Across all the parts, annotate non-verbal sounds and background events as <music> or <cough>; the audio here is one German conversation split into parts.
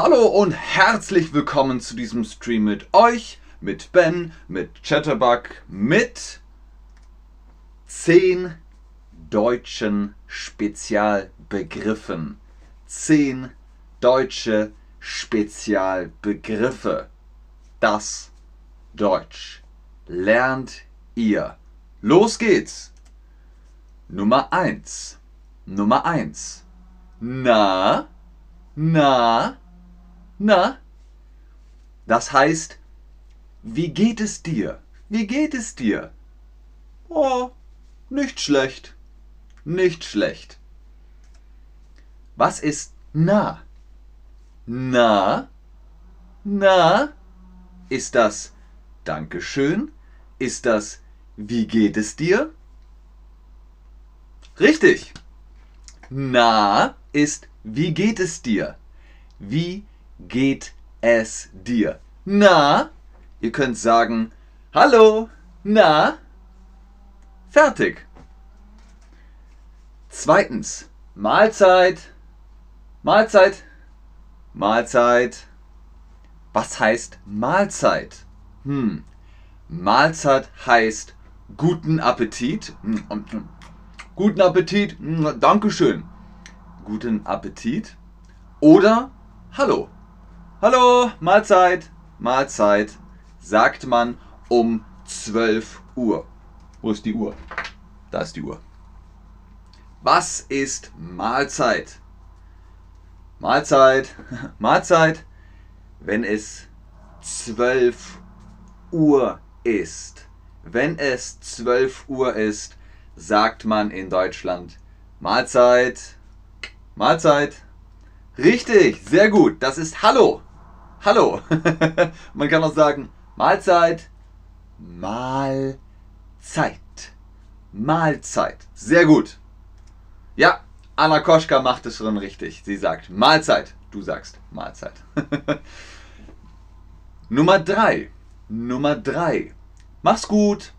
Hallo und herzlich willkommen zu diesem Stream mit euch, mit Ben, mit Chatterbug, mit 10 deutschen Spezialbegriffen. 10 deutsche Spezialbegriffe. Das Deutsch lernt ihr. Los geht's! Nummer 1. Nummer 1. Na, na, na. Das heißt, wie geht es dir? Wie geht es dir? Oh, nicht schlecht. Nicht schlecht. Was ist na? Na? Na? Ist das Dankeschön? Ist das Wie geht es dir? Richtig. Na ist Wie geht es dir? Wie geht es dir? Na? Ihr könnt sagen Hallo, na? Fertig. Zweitens, Mahlzeit, Mahlzeit, Mahlzeit. Was heißt Mahlzeit? Hm. Mahlzeit heißt guten Appetit. Guten Appetit, Dankeschön. Guten Appetit. Oder Hallo. Hallo, Mahlzeit, Mahlzeit, sagt man um 12 Uhr. Wo ist die Uhr? Da ist die Uhr. Was ist Mahlzeit? Mahlzeit, <laughs> Mahlzeit, wenn es 12 Uhr ist. Wenn es 12 Uhr ist, sagt man in Deutschland Mahlzeit, Mahlzeit. Richtig, sehr gut. Das ist Hallo. Hallo. <laughs> man kann auch sagen Mahlzeit, Mahlzeit. Mahlzeit. Sehr gut. Ja, Anna Koschka macht es schon richtig. Sie sagt Mahlzeit. Du sagst Mahlzeit. <laughs> Nummer 3. Nummer 3. Mach's gut.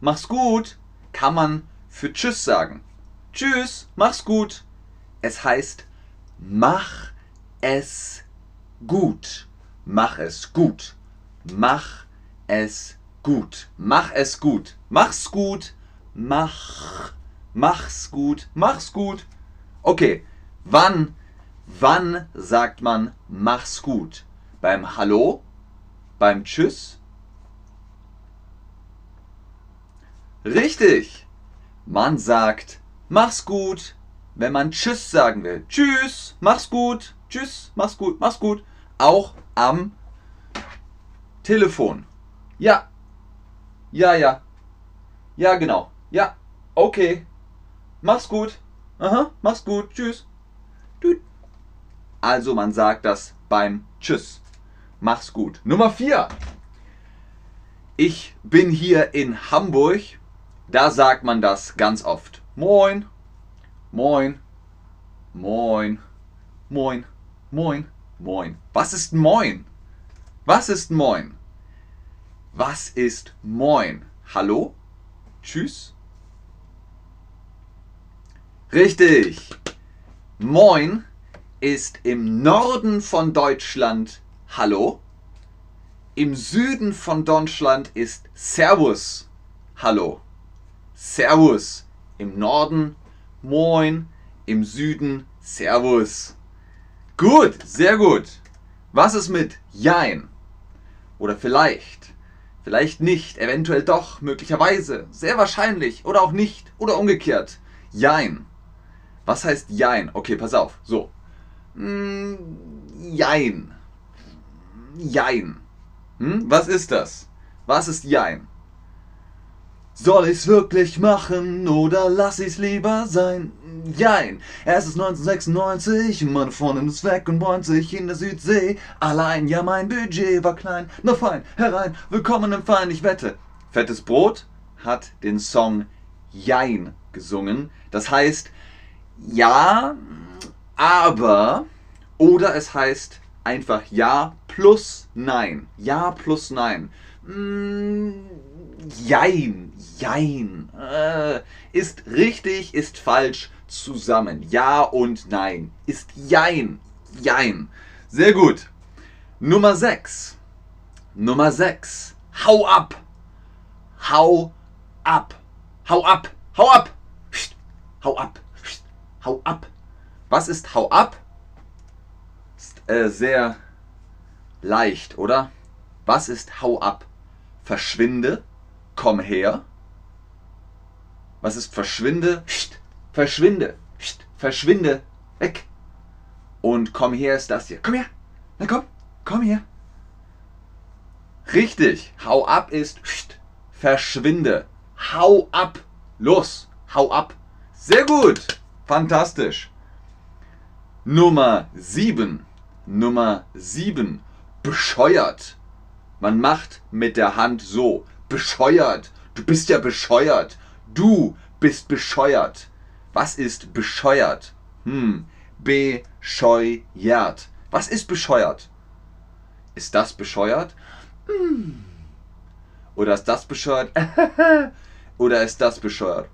Mach's gut. Kann man für Tschüss sagen. Tschüss. Mach's gut. Es heißt Mach es gut. Mach es gut. Mach es gut. Mach es gut. Mach's gut. Mach. Mach's gut. Mach's gut. Okay, wann, wann sagt man mach's gut? Beim Hallo? Beim Tschüss? Richtig! Man sagt mach's gut, wenn man Tschüss sagen will. Tschüss, mach's gut, Tschüss, mach's gut, mach's gut. Auch am Telefon. Ja. Ja, ja. Ja, genau. Ja. Okay. Mach's gut. Aha, mach's gut, tschüss. Also man sagt das beim Tschüss. Mach's gut. Nummer 4. Ich bin hier in Hamburg. Da sagt man das ganz oft. Moin, moin, moin, moin, moin, moin. Was ist moin? Was ist moin? Was ist moin? Hallo? Tschüss? Richtig. Moin ist im Norden von Deutschland Hallo. Im Süden von Deutschland ist Servus. Hallo. Servus. Im Norden Moin. Im Süden Servus. Gut, sehr gut. Was ist mit Jein? Oder vielleicht? Vielleicht nicht, eventuell doch, möglicherweise, sehr wahrscheinlich oder auch nicht oder umgekehrt. Jein. Was heißt Jein? Okay, pass auf. So. Mm, jein. Jein. Hm? Was ist das? Was ist Jein? Soll ich's wirklich machen oder lass ich's lieber sein? Jein. Es ist 1996, meine Freundin ist weg und bräunt sich in der Südsee. Allein, ja, mein Budget war klein. Na fein, herein, willkommen im Fein, ich wette. Fettes Brot hat den Song Jein gesungen. Das heißt, ja, aber oder es heißt einfach ja plus nein. Ja plus nein. Mm, jein, jein. Äh, ist richtig, ist falsch zusammen. Ja und nein. Ist jein, jein. Sehr gut. Nummer 6. Nummer 6. Hau ab. Hau ab. Hau ab. Hau ab. Hau ab. Hau ab. Was ist hau ab? Ist äh, sehr leicht, oder? Was ist hau ab? Verschwinde, komm her. Was ist verschwinde? Verschwinde, verschwinde, weg. Und komm her ist das hier. Komm her. Na komm, komm her. Richtig. Hau ab ist verschwinde. Hau ab. Los. Hau ab. Sehr gut. Fantastisch. Nummer 7. Nummer 7. Bescheuert. Man macht mit der Hand so. Bescheuert. Du bist ja bescheuert. Du bist bescheuert. Was ist bescheuert? Hm. Bescheuert. Was ist bescheuert? Ist das bescheuert? Hm. Oder ist das bescheuert? <laughs> Oder ist das bescheuert?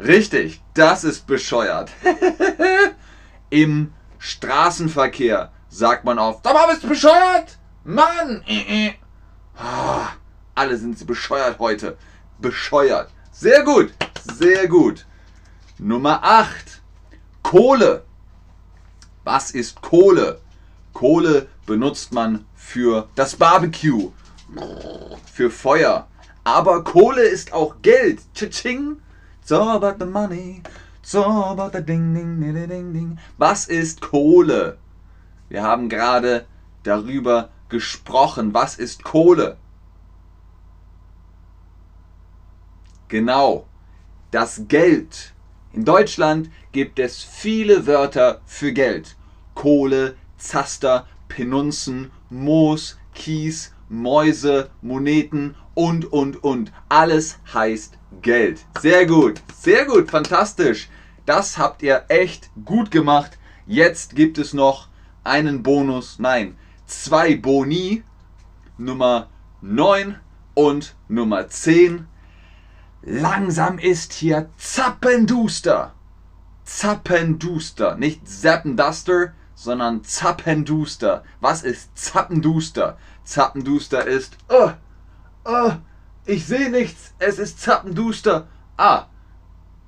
Richtig, das ist bescheuert. <laughs> Im Straßenverkehr sagt man oft, aber bist du bescheuert? Mann! Ah, alle sind sie bescheuert heute. Bescheuert. Sehr gut, sehr gut. Nummer 8. Kohle. Was ist Kohle? Kohle benutzt man für das Barbecue, für Feuer. Aber Kohle ist auch Geld. Cha-ching. It's all about the money. It's all about the ding, ding, ding, ding, ding. Was ist Kohle? Wir haben gerade darüber gesprochen. Was ist Kohle? Genau, das Geld. In Deutschland gibt es viele Wörter für Geld. Kohle, Zaster, Penunzen, Moos, Kies, Mäuse, Moneten und, und, und. Alles heißt Geld. Sehr gut, sehr gut, fantastisch. Das habt ihr echt gut gemacht. Jetzt gibt es noch einen Bonus, nein, zwei Boni, Nummer 9 und Nummer 10. Langsam ist hier Zappenduster. Zappenduster, nicht Zappenduster, sondern Zappenduster. Was ist Zappenduster? Zappenduster ist, oh, oh, ich sehe nichts, es ist Zappenduster. Ah,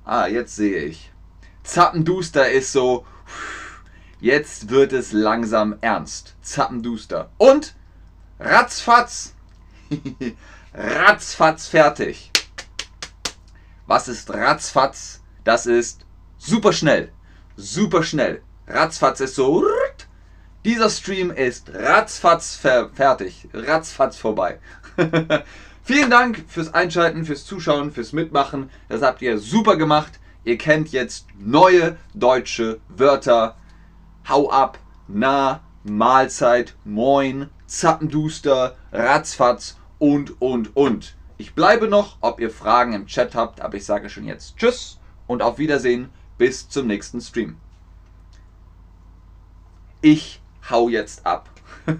ah, jetzt sehe ich. Zappenduster ist so, jetzt wird es langsam ernst. Zappenduster. Und ratzfatz, <laughs> ratzfatz fertig. Was ist ratzfatz? Das ist super schnell. Super schnell. Ratzfatz ist so. Dieser Stream ist ratzfatz fertig. Ratzfatz vorbei. <laughs> Vielen Dank fürs Einschalten, fürs Zuschauen, fürs Mitmachen. Das habt ihr super gemacht. Ihr kennt jetzt neue deutsche Wörter. Hau ab, na, Mahlzeit, moin, Zappenduster, Ratzfatz und, und, und. Ich bleibe noch, ob ihr Fragen im Chat habt, aber ich sage schon jetzt Tschüss und auf Wiedersehen. Bis zum nächsten Stream. Ich hau jetzt ab. <laughs>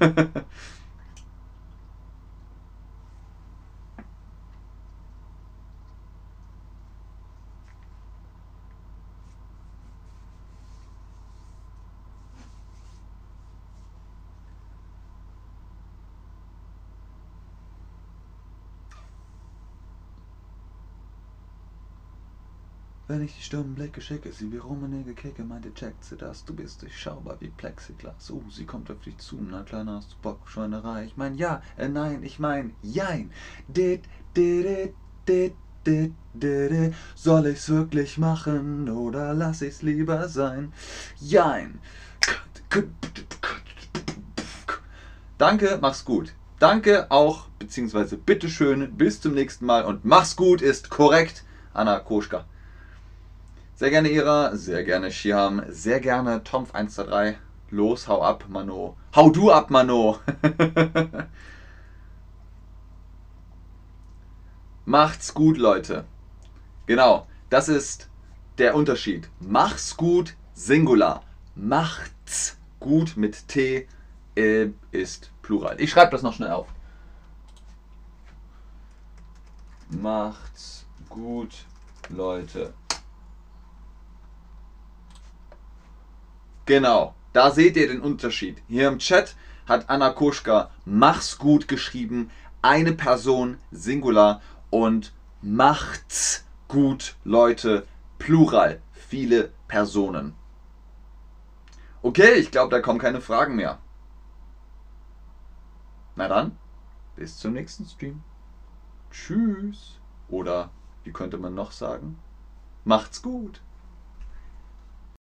Wenn ich die stummen Blicke schicke, sie wie rummenige Kicke, meinte, sie das, du bist durchschaubar wie Plexiglas. Uh, sie kommt auf dich zu, na kleiner, hast du Bock, Schweinerei. Ich mein, ja, äh, nein, ich mein, jein. Dit, dit, dit, dit, dit, Soll ich's wirklich machen oder lass ich's lieber sein? Jein. Danke, mach's gut. Danke auch, beziehungsweise bitteschön, bis zum nächsten Mal und mach's gut ist korrekt, Anna Koschka. Sehr gerne Ira, sehr gerne Shiham, sehr gerne Tomf123. Los, hau ab, Mano. Hau du ab, Mano. <laughs> Macht's gut, Leute. Genau, das ist der Unterschied. Mach's gut, Singular. Macht's gut mit T äh, ist Plural. Ich schreibe das noch schnell auf. Macht's gut, Leute. Genau, da seht ihr den Unterschied. Hier im Chat hat Anna Koschka mach's gut geschrieben, eine Person Singular und macht's gut, Leute, Plural, viele Personen. Okay, ich glaube, da kommen keine Fragen mehr. Na dann, bis zum nächsten Stream. Tschüss. Oder wie könnte man noch sagen? Macht's gut.